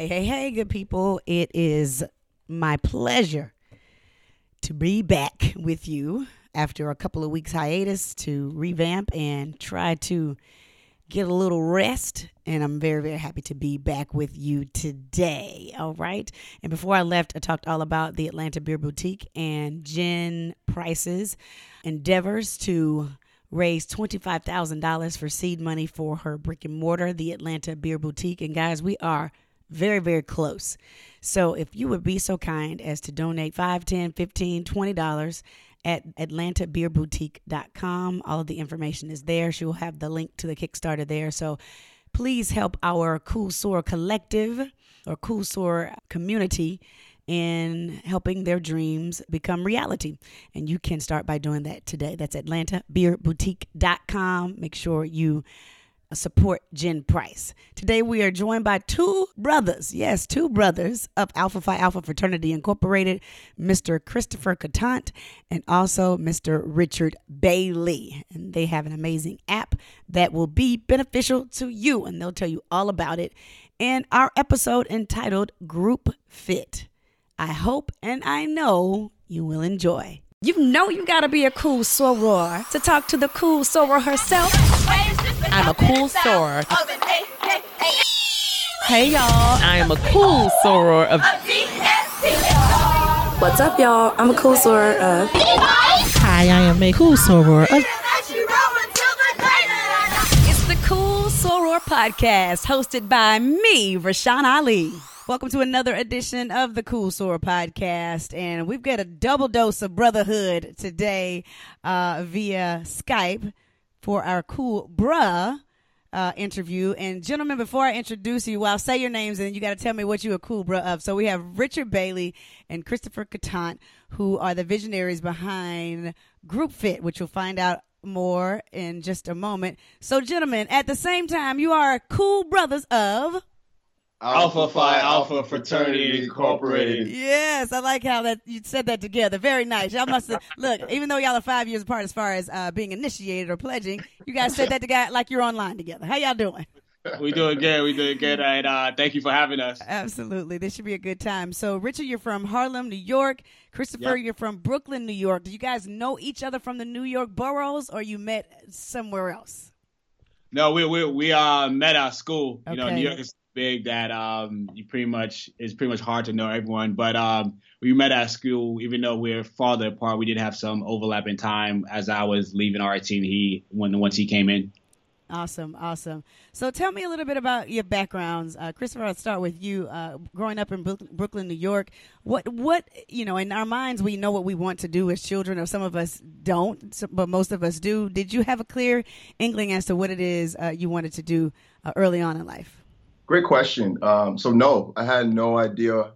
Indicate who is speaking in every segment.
Speaker 1: Hey, hey, hey, good people. It is my pleasure to be back with you after a couple of weeks hiatus to revamp and try to get a little rest. And I'm very, very happy to be back with you today. All right. And before I left, I talked all about the Atlanta Beer Boutique and Jen Price's endeavors to raise $25,000 for seed money for her brick and mortar, the Atlanta Beer Boutique. And guys, we are very, very close. So if you would be so kind as to donate 5 10 15 $20 at atlantabeerboutique.com. All of the information is there. She will have the link to the Kickstarter there. So please help our Cool Soror collective or Cool Soror community in helping their dreams become reality. And you can start by doing that today. That's atlantabeerboutique.com. Make sure you support Jen Price. Today we are joined by two brothers, yes, two brothers of Alpha Phi Alpha Fraternity Incorporated, Mr. Christopher Catant and also Mr. Richard Bailey. And they have an amazing app that will be beneficial to you, and they'll tell you all about it in our episode entitled Group Fit. I hope and I know you will enjoy. You know you gotta be a cool soror to talk to the cool soror herself.
Speaker 2: I'm a cool soror.
Speaker 1: Hey y'all.
Speaker 2: I am a cool soror of.
Speaker 3: What's up, y'all? I'm a cool soror of.
Speaker 2: Hi, I am a cool soror of.
Speaker 1: It's the Cool Soror Podcast, hosted by me, Rashan Ali. Welcome to another edition of the Cool Soror Podcast, and we've got a double dose of brotherhood today uh, via Skype for our cool bruh uh, interview. And gentlemen, before I introduce you, well, I'll say your names and you got to tell me what you a cool bruh of. So we have Richard Bailey and Christopher Catant, who are the visionaries behind Group Fit, which you'll find out more in just a moment. So, gentlemen, at the same time, you are cool brothers of.
Speaker 4: Alpha Phi Alpha Fraternity Incorporated.
Speaker 1: Yes, I like how that you said that together. Very nice. Y'all must have look. Even though y'all are five years apart as far as uh, being initiated or pledging, you guys said that together like you're online together. How y'all doing?
Speaker 4: We doing good. We doing good. And uh, thank you for having us.
Speaker 1: Absolutely, this should be a good time. So, Richard, you're from Harlem, New York. Christopher,
Speaker 4: Yep.
Speaker 1: you're from Brooklyn, New York. Do you guys know each other from the New York boroughs, or you met somewhere else?
Speaker 4: No, we we we uh met at school. You know,
Speaker 1: Okay.
Speaker 4: New York is big that um you pretty much it's pretty much hard to know everyone. But um we met at school, even though we're farther apart. We did have some overlap in time. As I was leaving RIT, and he when once he came in.
Speaker 1: Awesome, awesome. So tell me a little bit about your backgrounds, uh, Christopher. I'll start with you. Uh, growing up in Brooklyn, New York, what what you know in our minds we know what we want to do as children, or some of us don't, but most of us do. Did you have a clear inkling as to what it is uh, you wanted to do uh, early on in life?
Speaker 5: Great question. Um, so no, I had no idea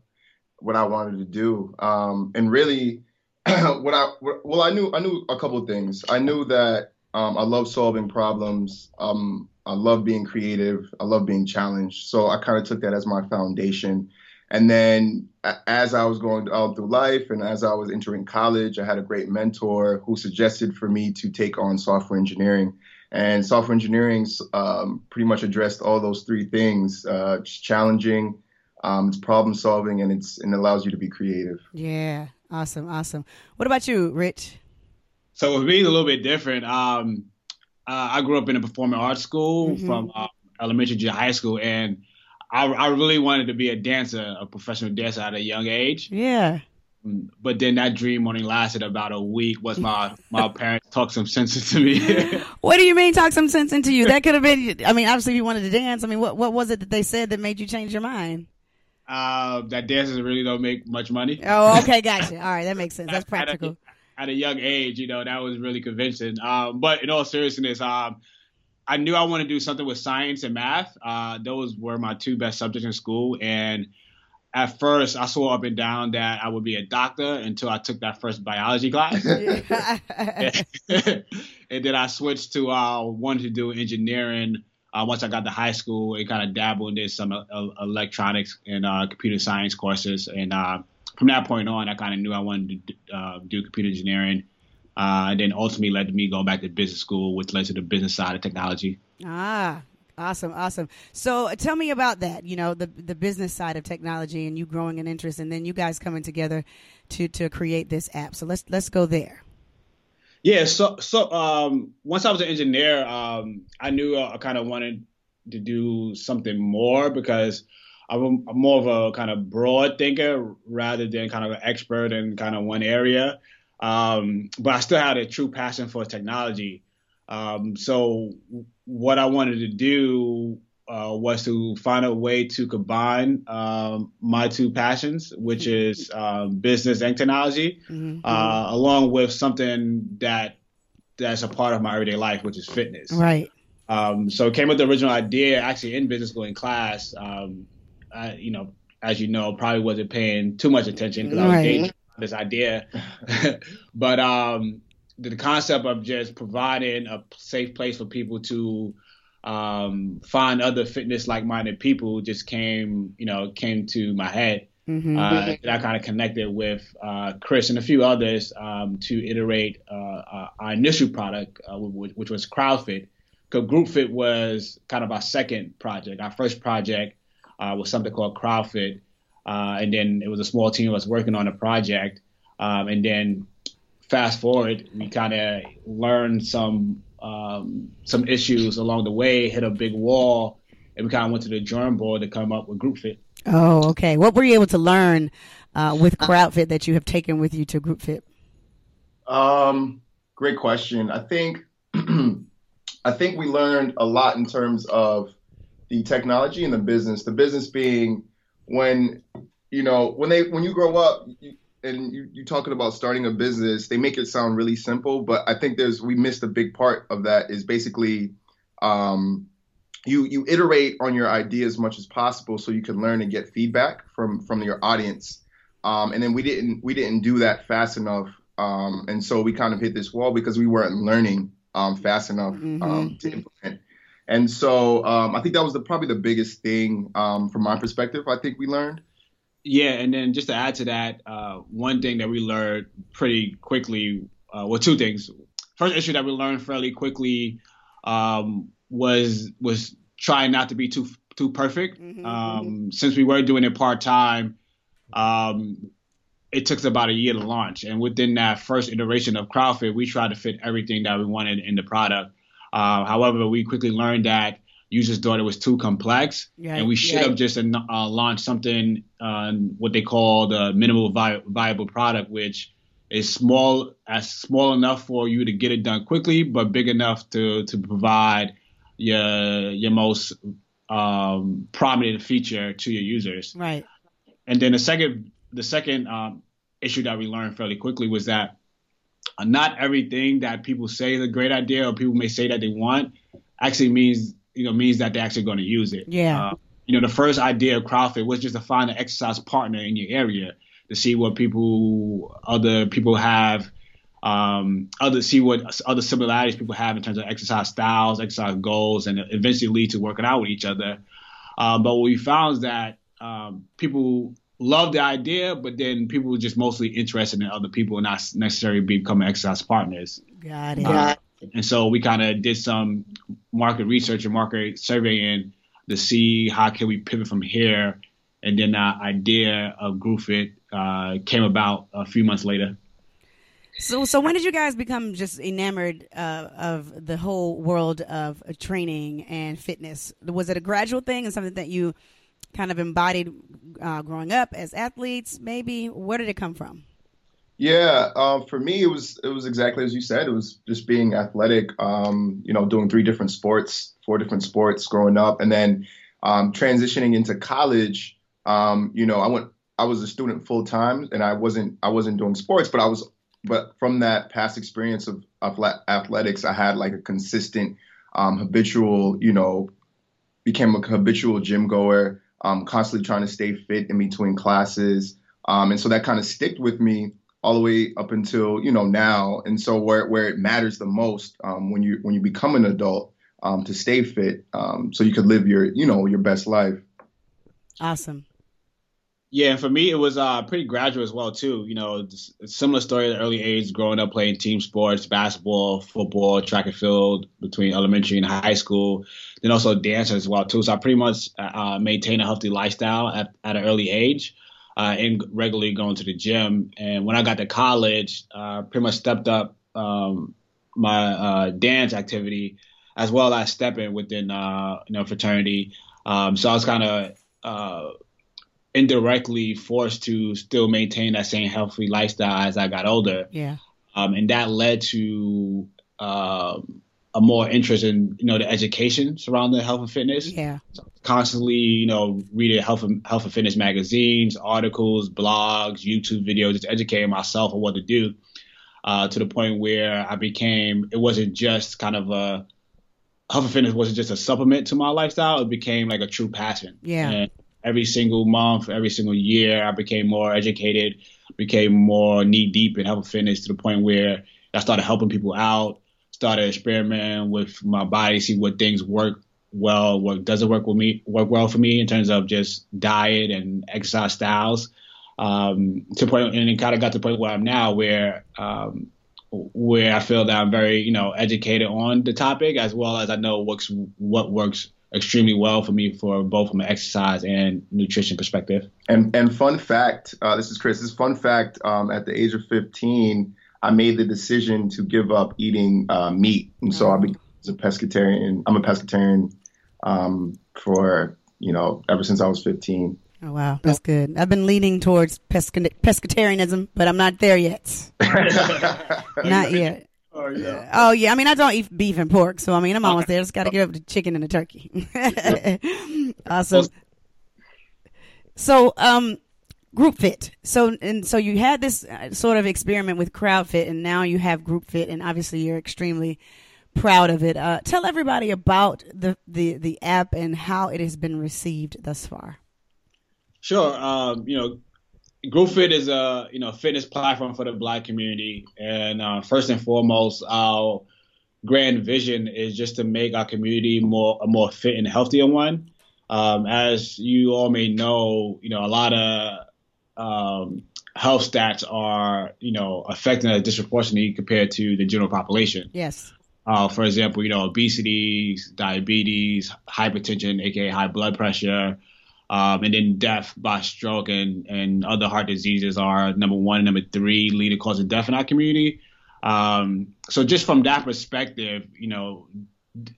Speaker 5: what I wanted to do, um, and really, what I well, I knew I knew a couple things. I knew that um, I love solving problems. Um, I love being creative. I love being challenged. So I kind of took that as my foundation. And then as I was going out through life and as I was entering college, I had a great mentor who suggested for me to take on software engineering. And software engineering um, pretty much addressed all those three things. Uh, it's challenging, um, it's problem solving, and it's and it allows you to be creative.
Speaker 1: Yeah, awesome, awesome. What about you, Rich?
Speaker 4: So with me, it's a little bit different. Um, uh, I grew up in a performing arts school
Speaker 1: Mhm.
Speaker 4: from uh, elementary to high school, and I, I really wanted to be a dancer, a professional dancer at a young age.
Speaker 1: Yeah.
Speaker 4: But then that dream only lasted about a week. Was my my parents talked some sense into me.
Speaker 1: What do you mean talk some sense into you? That could have been. I mean, obviously you wanted to dance. I mean, what what was it that they said that made you change your mind?
Speaker 4: uh, that dancers really don't make much money.
Speaker 1: Oh, okay, gotcha. All right, that makes sense. That's
Speaker 4: At- at a-
Speaker 1: practical.
Speaker 4: At a young age, you know, that was really convincing. Um, but in all seriousness, um, I knew I wanted to do something with science and math. Uh, those were my two best subjects in school. And at first, I swore up and down that I would be a doctor until I took that first biology class. and then I switched to uh, wanted to do engineering. Uh, once I got to high school, and kind of dabbled in some uh, electronics and uh, computer science courses. And uh, from that point on, I kind of knew I wanted to uh, do computer engineering. Uh, and then ultimately led to me going back to business school, which led to the business side of technology.
Speaker 1: ah, Awesome, awesome. So uh, tell me about that. You know, the the business side of technology and you growing an interest, and then you guys coming together to to create this app. So let's let's go there.
Speaker 4: Yeah. So so um, once I was an engineer, um, I knew I kind of wanted to do something more because I'm, I'm more of a kind of broad thinker rather than kind of an expert in kind of one area. Um, but I still had a true passion for technology. Um, so what I wanted to do uh, was to find a way to combine um, my two passions, which
Speaker 1: Mm-hmm.
Speaker 4: is um, business and technology, uh, along with something that that's a part of my everyday life, which is fitness.
Speaker 1: Right.
Speaker 4: Um, so it came with the original idea actually in business school in class. Um, I, you know, as you know, probably wasn't paying too much attention because I was
Speaker 1: Right.
Speaker 4: this idea. but um, the concept of just providing a safe place for people to um, find other fitness like-minded people just came, you know, came to my head.
Speaker 1: Mm-hmm.
Speaker 4: Uh, and I kind of connected with uh, Chris and a few others um, to iterate uh, uh, our initial product, uh, which, which was CrowdFit. Because GroupFit was kind of our second project. Our first project uh, was something called CrowdFit, uh, and then it was a small team of us working on a project. Um, and then fast forward, we kind of learned some um, some issues along the way, hit a big wall, and we kind of went to the drawing board to come up with GroupFit.
Speaker 1: Oh, okay. What were you able to learn uh, with CrowdFit that you have taken with you to GroupFit?
Speaker 5: Um, great question. I think I think we learned a lot in terms of the technology and the business. The business being when you know when they when you grow up you, and you, you're talking about starting a business, they make it sound really simple, but I think there's we missed a big part of that is basically um, you you iterate on your idea as much as possible so you can learn and get feedback from from your audience. Um, and then we didn't we didn't do that fast enough, um, and so we kind of hit this wall because we weren't learning um, fast enough um, to implement. And so um, I think that was the, probably the biggest thing um, from my perspective. I think we learned.
Speaker 4: Yeah, and then just to add to that, uh, one thing that we learned pretty quickly, uh, well, two things. First issue that we learned fairly quickly um, was was trying not to be too too perfect. Um, since we were doing it part time, um, it took us about a year to launch, and within that first iteration of CrowdFit, we tried to fit everything that we wanted in the product. Uh, however, we quickly learned that users thought it was too complex,
Speaker 1: Right,
Speaker 4: and we should
Speaker 1: right.
Speaker 4: have just uh, launched something uh, what they call the minimal vi- viable product, which is small as small enough for you to get it done quickly, but big enough to to provide your your most um, prominent feature to your users.
Speaker 1: Right.
Speaker 4: And then the second the second um, issue that we learned fairly quickly was that uh, not everything that people say is a great idea or people may say that they want actually means you know means that they're actually going to use it.
Speaker 1: Yeah.
Speaker 4: Uh, you know, the first idea of CrowdFit was just to find an exercise partner in your area to see what people other people have um, other see what other similarities people have in terms of exercise styles, exercise goals, and eventually lead to working out with each other. Um, but what we found is that um, people love the idea, but then people were just mostly interested in other people and not necessarily becoming exercise partners.
Speaker 1: Got it.
Speaker 4: Uh, and so we kind of did some market research and market surveying to see how can we pivot from here. And then the idea of GroupFit uh, came about a few months later.
Speaker 1: So, so when did you guys become just enamored uh, of the whole world of training and fitness? Was it a gradual thing and something that you kind of embodied uh, growing up as athletes? Maybe where did it come from?
Speaker 5: Yeah, uh, for me, it was it was exactly as you said. It was just being athletic. Um, you know, doing three different sports, four different sports growing up, and then um, transitioning into college. Um, you know, I went. I was a student full time, and I wasn't. I wasn't doing sports, but I was. But from that past experience of, of athletics, I had like a consistent, um, habitual. You know, became a habitual gym goer. Um, constantly trying to stay fit in between classes, um, and so that kind of sticked with me all the way up until you know now and so where where it matters the most um, when you when you become an adult um, to stay fit um, so you could live your you know your best life
Speaker 1: Awesome.
Speaker 4: Yeah, and for me, it was uh, pretty gradual as well too. You know, similar story at an early age, growing up playing team sports, basketball, football, track and field between elementary and high school, then also dance as well too. So I pretty much uh, maintained a healthy lifestyle at, at an early age, uh, and regularly going to the gym. And when I got to college, uh, pretty much stepped up um, my uh, dance activity as well as stepping within uh, you know fraternity. Um, so I was kind of uh, indirectly forced to still maintain that same healthy lifestyle as I got older.
Speaker 1: Yeah.
Speaker 4: Um, and that led to um, a more interest in you know the education surrounding health and fitness.
Speaker 1: Yeah.
Speaker 4: So constantly, you know, reading health and health and fitness magazines, articles, blogs, YouTube videos, just educating myself on what to do. Uh, to the point where I became, it wasn't just kind of a health and fitness wasn't just a supplement to my lifestyle. It became like a true passion.
Speaker 1: Yeah.
Speaker 4: And every single month, every single year, I became more educated, became more knee deep in health and fitness to the point where I started helping people out, started experimenting with my body, see what things work well, what doesn't work with me, work well for me in terms of just diet and exercise styles. Um, to point, and it kind of got to the point where I'm now, where um, where I feel that I'm very, you know, educated on the topic as well as I know what's what works extremely well for me for both from an exercise and nutrition perspective.
Speaker 5: And and fun fact, uh, this is Chris. This fun fact. Um, at the age of 15, I made the decision to give up eating uh, meat, and so I became a pescatarian. I'm a pescatarian um, for you know ever since I was 15.
Speaker 1: Oh wow, that's good. I've been leaning towards pesca- pescatarianism, but I'm not there yet. not yet.
Speaker 4: Oh yeah.
Speaker 1: Oh yeah, I mean I don't eat beef and pork, so I mean I'm almost there. Just got to give up the chicken and the turkey. awesome. So um, group fit. So and so you had this uh, sort of experiment with crowd fit, and now you have group fit, and obviously you're extremely proud of it. Uh, tell everybody about the, the the app and how it has been received thus far.
Speaker 4: Sure. Um, you know, GroupFit is a you know fitness platform for the Black community, and uh, first and foremost, our grand vision is just to make our community more a more fit and healthier one. Um, as you all may know, you know a lot of um, health stats are you know affecting us disproportionately compared to the general population.
Speaker 1: Yes.
Speaker 4: Uh, for example, you know obesity, diabetes, hypertension, aka high blood pressure um, and then death by stroke and, and other heart diseases are number one and number three leading cause of death in our community. Um, so just from that perspective, you know,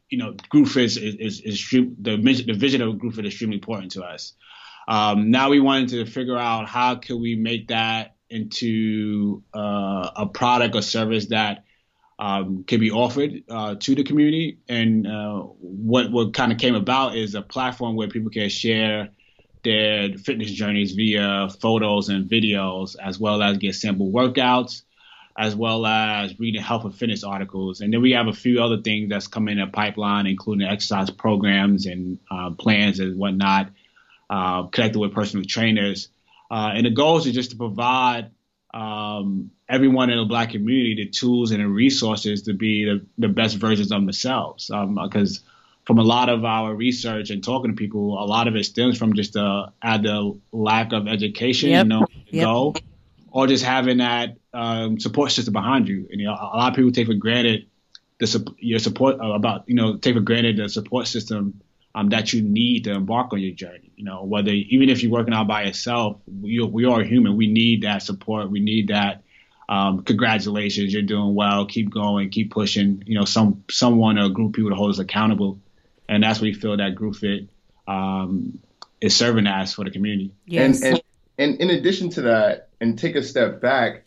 Speaker 4: you know, GroupFit is, is, is, the, the vision of GroupFit is extremely important to us. Um, now we wanted to figure out how can we make that into uh, a product or service that um, can be offered uh, to the community. And uh, what what kind of came about is a platform where people can share their fitness journeys via photos and videos, as well as get sample workouts, as well as reading health and fitness articles. And then we have a few other things that's coming in the pipeline, including exercise programs and uh, plans and whatnot, uh, connected with personal trainers. Uh, and the goal is just to provide um, everyone in the black community the tools and the resources to be the, the best versions of themselves. Because um, from a lot of our research and talking to people, a lot of it stems from just the, the lack of education,
Speaker 1: yep.
Speaker 4: you know,
Speaker 1: yep.
Speaker 4: go, or just having that um, support system behind you. And you know, a lot of people take for granted the your support uh, about you know take for granted the support system um, that you need to embark on your journey. You know, whether even if you're working out by yourself, we, we are human. We need that support. We need that. Um, congratulations, you're doing well. Keep going. Keep pushing. You know, some someone or a group of people to hold us accountable, and that's where we feel that Group Fit um, is serving as for the community.
Speaker 1: Yes.
Speaker 5: And, and and in addition to that, and take a step back,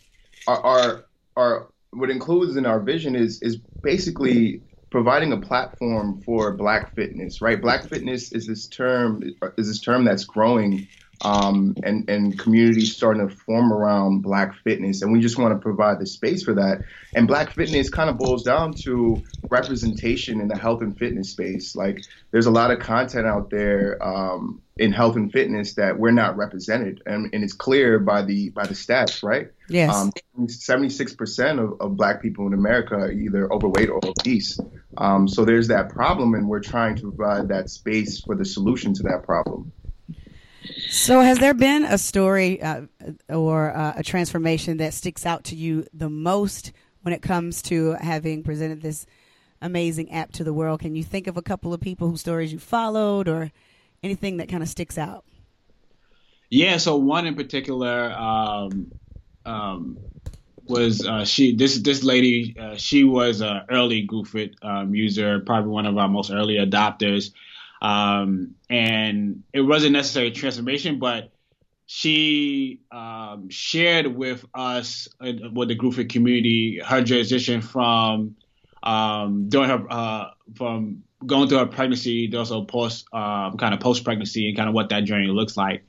Speaker 5: our our, our what includes in our vision is is basically providing a platform for black fitness right? Black fitness is this term is this term that's growing um, and and communities starting to form around black fitness and we just want to provide the space for that. And black fitness kind of boils down to representation in the health and fitness space. Like there's a lot of content out there um, in health and fitness that we're not represented and, and it's clear by the by the stats right?
Speaker 1: Yes.
Speaker 5: Um, 76% of, of black people in america are either overweight or obese um, so there's that problem and we're trying to provide that space for the solution to that problem
Speaker 1: So, has there been a story uh, or uh, a transformation that sticks out to you the most when it comes to having presented this amazing app to the world? Can you think of a couple of people whose stories you followed or anything that kind of sticks out?
Speaker 4: Yeah, so one in particular um, um, was uh, she. This this lady, uh, she was an early GroupFit um, user, probably one of our most early adopters, um, and it wasn't necessarily transformation, but she um, shared with us, uh, with the GroupFit community, her transition from um, during her uh, from going through her pregnancy, also post um, kind of post pregnancy, and kind of what that journey looks like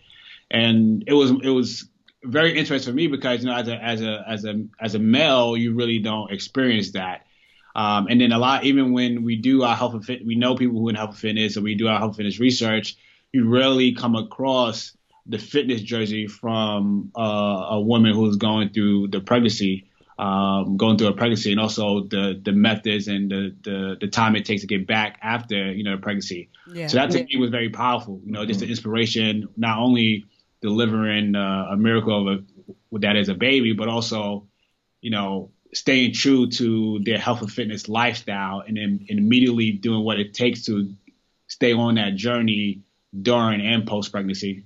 Speaker 4: and it was it was very interesting for me because you know as a as a as a as a male you really don't experience that. Um, and then a lot, even when we do our health and fit, we know people who in health and fitness, and we do our health and fitness research. You rarely come across the fitness jersey from uh, a woman who's going through the pregnancy, um, going through a pregnancy, and also the the methods and the, the the time it takes to get back after you know the pregnancy. Yeah. So that to me was very powerful. You know, just the inspiration, not only delivering uh, a miracle of a, that as a baby, but also, you know, staying true to their health and fitness lifestyle and then and immediately doing what it takes to stay on that journey during and post pregnancy.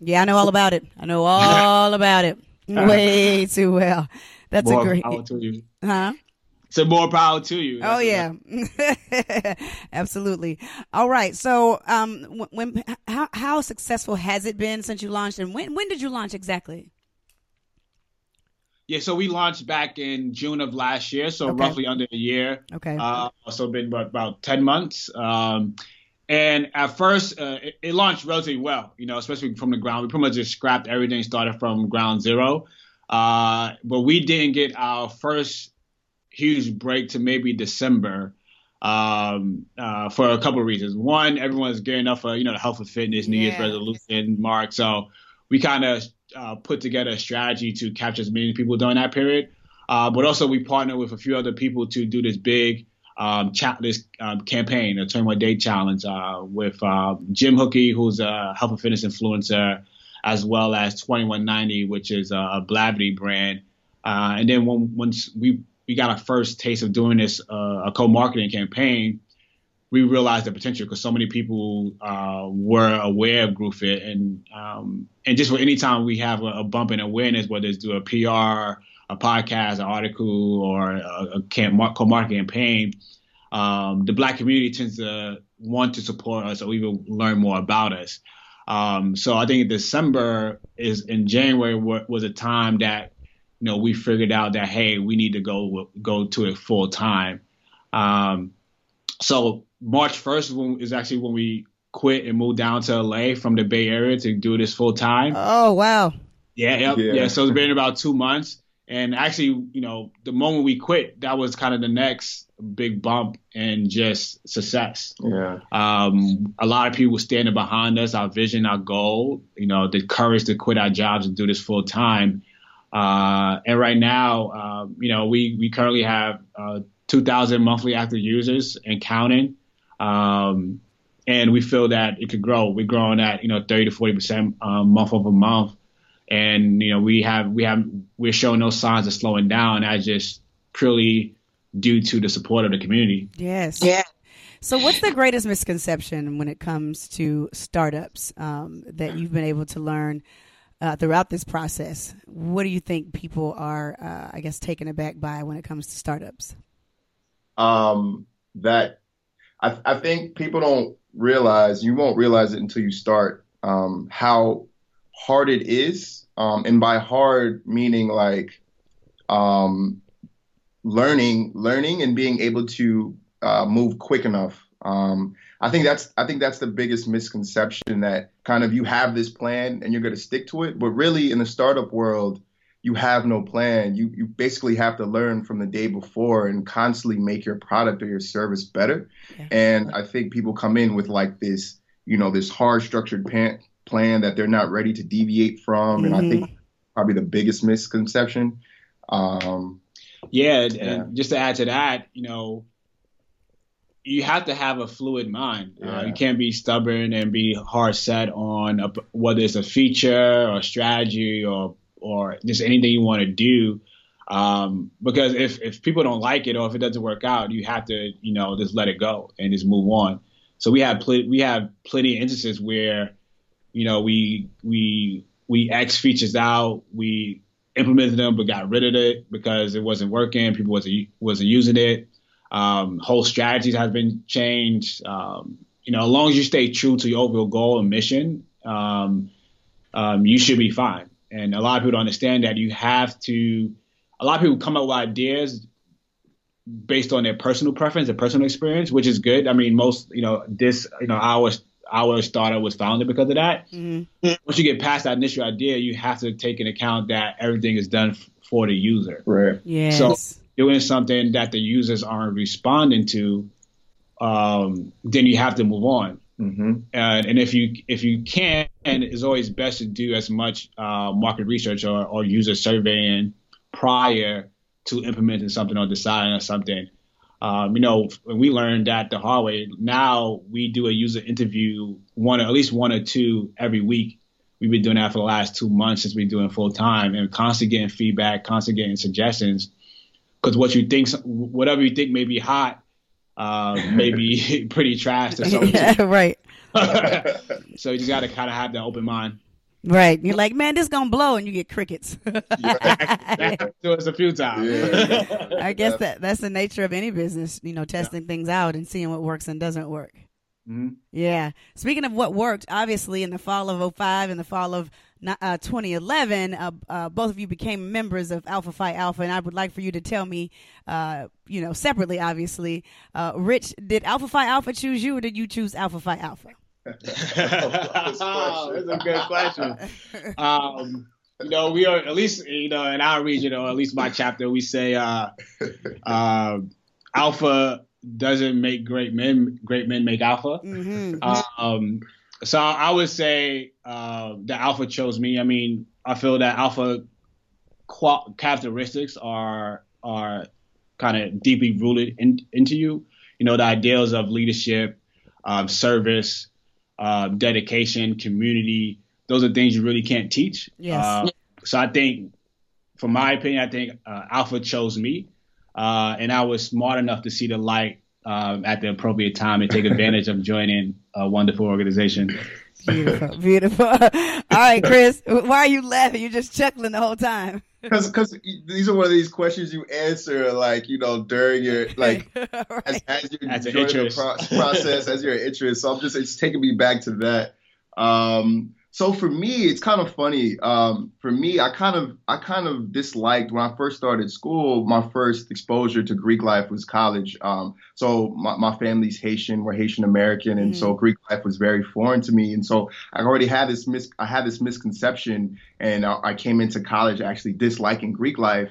Speaker 1: Yeah, I know all about it. I know all about it way too well. That's More a great. Huh?
Speaker 4: So more power to you.
Speaker 1: That's oh yeah, absolutely. All right. So, um, when how how successful has it been since you launched, and when when did you launch exactly?
Speaker 4: Yeah, so we launched back in June of last year, so okay. roughly under a year.
Speaker 1: Okay. Uh,
Speaker 4: so been about, about ten months. Um, and at first, uh, it, it, launched relatively well, you know, especially from the ground. We pretty much just scrapped everything, started from ground zero. Uh, but we didn't get our first huge break to maybe December um, uh, for a couple of reasons. One, everyone's gearing up for you know the health and fitness New yeah. Year's resolution mark, so we kind of uh, put together a strategy to capture as many people during that period. Uh, but also, we partnered with a few other people to do this big um, cha- this um, campaign, a 21 day challenge, uh, with uh, Jim Hookey, who's a health and fitness influencer, as well as 21Ninety, which is a, a Blavity brand. Uh, and then when, once we we got our first taste of doing this uh, a co-marketing campaign, we realized the potential because so many people uh, were aware of GroupFit and um, and just for any time we have a, a, bump in awareness, whether it's through a PR, a podcast, an article, or a, a co-marketing campaign, um, the Black community tends to want to support us or even learn more about us. Um, so I think December is in January was a time that you know, we figured out that hey, we need to go go to it full time. Um, so March first is actually when we quit and moved down to LA from the Bay Area to do this full time.
Speaker 1: Oh wow!
Speaker 4: Yeah, yep, yeah, yeah. So it's been about two months, and actually, you know, the moment we quit, that was kind of the next big bump and just success.
Speaker 5: Yeah.
Speaker 4: Um, a lot of people standing behind us, our vision, our goal. You know, the courage to quit our jobs and do this full time uh, and right now, uh, you know, we, we currently have uh, 2,000 monthly active users and counting. Um, and we feel that it could grow. We're growing at, you know, 30 to 40% um, month over month. And, you know, we have, we have, we're showing no signs of slowing down. That's just purely due to the support of the community.
Speaker 1: Yes. Yeah. So, what's the greatest misconception when it comes to startups um, that you've been able to learn uh, throughout this process. What do you think people are, uh, I guess, taken aback by when it comes to startups?
Speaker 5: Um, that I, I, think people don't realize, you won't realize it until you start, um, how hard it is. Um, and by hard, meaning like um, learning, learning and being able to uh, move quick enough. Um, I think that's I think that's the biggest misconception that kind of you have this plan and you're going to stick to it, but really in the startup world, you have no plan. You you basically have to learn from the day before and constantly make your product or your service better. Yeah. And I think people come in with like this, you know, this hard structured plan plan that they're not ready to deviate from, mm-hmm. and I think mm-hmm. probably the biggest misconception. Um,
Speaker 4: yeah, yeah. and just to add to that, you know, you have to have a fluid mind. Uh, you can't be stubborn and be hard set on a, whether it's a feature or strategy or or just anything you want to do. Um, because if if people don't like it or if it doesn't work out, you have to you know just let it go and just move on. So we have pl- we have plenty of instances where you know we we we X features out, we implemented them but got rid of it because it wasn't working, people wasn't wasn't using it. Um, whole strategies have been changed. Um, you know, as long as you stay true to your overall goal and mission, um, um, you should be fine. And a lot of people don't understand that you have to. A lot of people come up with ideas based on their personal preference, their personal experience, which is good. I mean, most you know this you know our our startup was founded because of that. Once you get past that initial idea, you have to take into account that everything is done f- for the user
Speaker 5: Right.
Speaker 1: Yes.
Speaker 4: So- doing something that the users aren't responding to, um, then you have to move on.
Speaker 5: hmm
Speaker 4: And, and if you if you can, it's always best to do as much uh, market research or, or user surveying prior to implementing something or deciding on something. Um, you know, when we learned that the hard way. Now we do a user interview one or at least one or two every week. We've been doing that for the last two months since we've been doing full time and constantly getting feedback, constantly getting suggestions. Because what you think, whatever you think may be hot, uh, may be pretty trash to some.
Speaker 1: yeah, right.
Speaker 4: so you just got to kind of have that open mind.
Speaker 1: Right. You're like, man, this gonna blow, and you get crickets.
Speaker 4: That happened to us a few times.
Speaker 5: Yeah.
Speaker 1: I guess that that's the nature of any business, you know, testing things out and seeing what works and doesn't work.
Speaker 4: Mhm.
Speaker 1: Yeah. Speaking of what worked, obviously in the fall of 05 and the fall of uh, 2011, uh, uh, both of you became members of Alpha Phi Alpha, and I would like for you to tell me, uh, you know, separately, obviously, uh, Rich, did Alpha Phi Alpha choose you, or did you choose Alpha Phi Alpha?
Speaker 4: oh, that's a good question. Um, you know, we are at least you know in our region, or at least my chapter, we say uh, uh, alpha doesn't make great men. Great men make alpha.
Speaker 1: hmm
Speaker 4: Um, so I would say uh, that alpha chose me. I mean, I feel that alpha qual- characteristics are are kind of deeply rooted in, into you. You know, the ideals of leadership, um, service, uh, dedication, community. Those are things you really can't teach.
Speaker 1: Yes.
Speaker 4: Uh, so I think, from my opinion, I think uh, Alpha chose me, uh, and I was smart enough to see the light um, at the appropriate time and take advantage of joining a wonderful organization.
Speaker 1: Beautiful, beautiful. All right, Chris, why are you laughing? You're just chuckling the whole time.
Speaker 5: Because because these are one of these questions you answer like you know during your like as,
Speaker 1: right.
Speaker 5: as you're
Speaker 4: As an
Speaker 5: joining the pro- process as your interest. So I'm just it's taking me back to that. Um, so for me, it's kind of funny. Um, for me, I kind of I kind of disliked when I first started school. My first exposure to Greek life was college. Um, so my, my family's Haitian, we're Haitian American, and so Greek life was very foreign to me. And so I already had this mis I had this misconception, and I, I came into college actually disliking Greek life.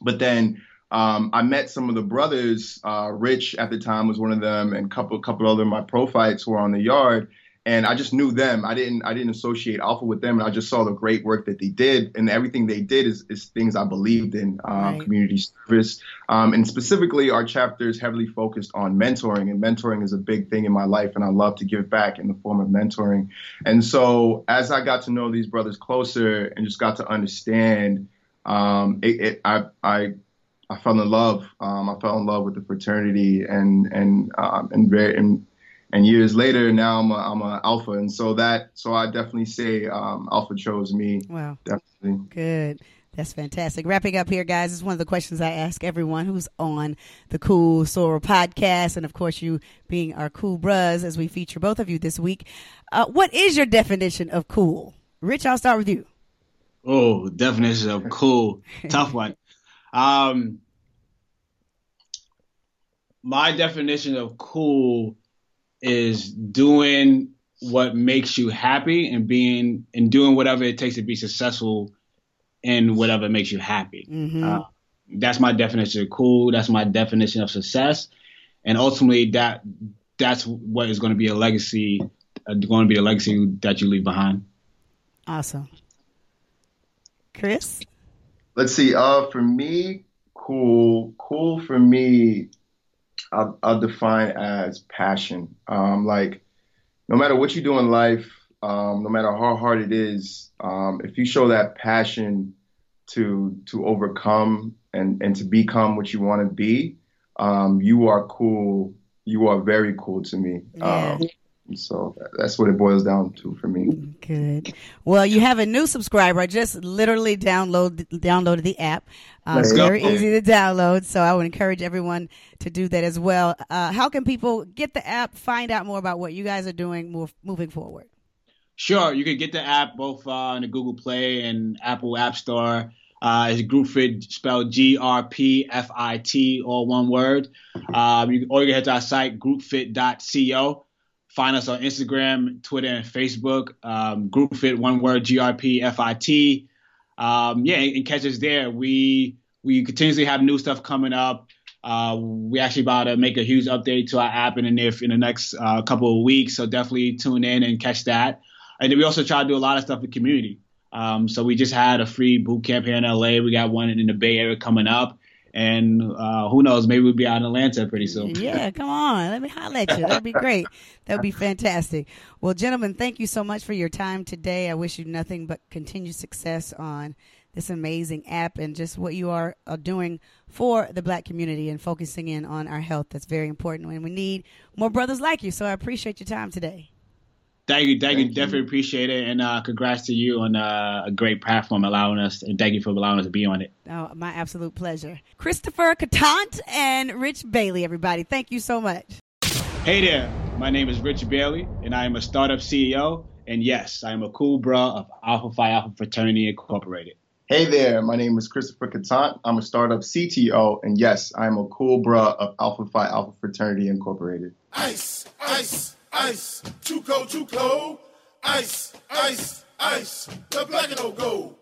Speaker 5: But then um, I met some of the brothers. Uh, Rich at the time was one of them, and a couple couple other of my prophytes were on the yard. And I just knew them. I didn't I didn't associate Alpha with them, and I just saw the great work that they did, and everything they did is, is things I believed in, um,
Speaker 1: Right.
Speaker 5: community service, um, and specifically our chapter is heavily focused on mentoring, and mentoring is a big thing in my life, and I love to give back in the form of mentoring. And so as I got to know these brothers closer and just got to understand, um, it, it I I I fell in love. Um, I fell in love with the fraternity, and and um, and very and, and years later, now I'm a, I'm a alpha, and so that so I definitely say um, alpha chose me.
Speaker 1: Wow.
Speaker 5: Definitely.
Speaker 1: Good. That's fantastic. Wrapping up here, guys, is one of the questions I ask everyone who's on the Cool Soror podcast. And of course, you being our cool bros as we feature both of you this week. Uh, what is your definition of cool? Rich, I'll start with you.
Speaker 4: Oh, definition of cool, tough one. Um, my definition of cool is doing what makes you happy and being and doing whatever it takes to be successful in whatever makes you happy.
Speaker 1: Mhm.
Speaker 4: Uh, that's my definition of cool. That's my definition of success, and ultimately that that's what is going to be a legacy, uh, going to be a legacy that you leave behind.
Speaker 1: Awesome. Chris?
Speaker 5: Let's see. Uh, for me, cool. Cool for me. I'll, I'll define as passion. Um, like no matter what you do in life, um, no matter how hard it is, um, if you show that passion to to overcome and and to become what you want to be, um, you are cool. You are very cool to me.
Speaker 1: Yeah.
Speaker 5: So that's what it boils down to for me.
Speaker 1: Good. Well, you have a new subscriber. I just literally download downloaded the app. Uh,
Speaker 5: Let's
Speaker 1: it's
Speaker 5: go.
Speaker 1: very easy to download, so I would encourage everyone to do that as well. Uh, how can people get the app, find out more about what you guys are doing move, moving forward?
Speaker 4: Sure, you can get the app both uh, in the Google Play and Apple App Store. Uh, it's GroupFit spelled G R P F I T, all one word. Um, you, or you can head to our site, groupfit.co. Find us on Instagram, Twitter, and Facebook. Um, GroupFit, one word, G R P F I T. Um, yeah, and catch us there. We we continuously have new stuff coming up. Uh, we actually about to make a huge update to our app in the near, in the next uh, couple of weeks, so definitely tune in and catch that. And then we also try to do a lot of stuff with community. Um, so we just had a free boot camp here in LA. We got one in the Bay Area coming up, and uh, who knows, maybe we'll be out in Atlanta pretty soon.
Speaker 1: Yeah, come on. Let me holler at you. That'd be great. That'd be fantastic. Well, gentlemen, thank you so much for your time today. I wish you nothing but continued success on this amazing app and just what you are, are doing for the black community and focusing in on our health. That's very important. And we need more brothers like you. So I appreciate your time today.
Speaker 4: Thank you, thank, you,
Speaker 5: Thank you.
Speaker 4: definitely appreciate it, and uh, congrats to you on uh, a great platform allowing us, and thank you for allowing us to be on it.
Speaker 1: Oh, my absolute pleasure. Christopher Catant and Rich Bailey, everybody. Thank you so much.
Speaker 4: Hey there, my name is Rich Bailey, and I am a startup CEO, and yes, I am a cool bra of Alpha Phi Alpha Fraternity Incorporated.
Speaker 5: Hey there, my name is Christopher Catant. I'm a startup CTO, and yes, I am a cool bruh of Alpha Phi Alpha Fraternity Incorporated.
Speaker 6: Ice, ice, ice, too cold, too cold. Ice, ice, ice, the black and old gold.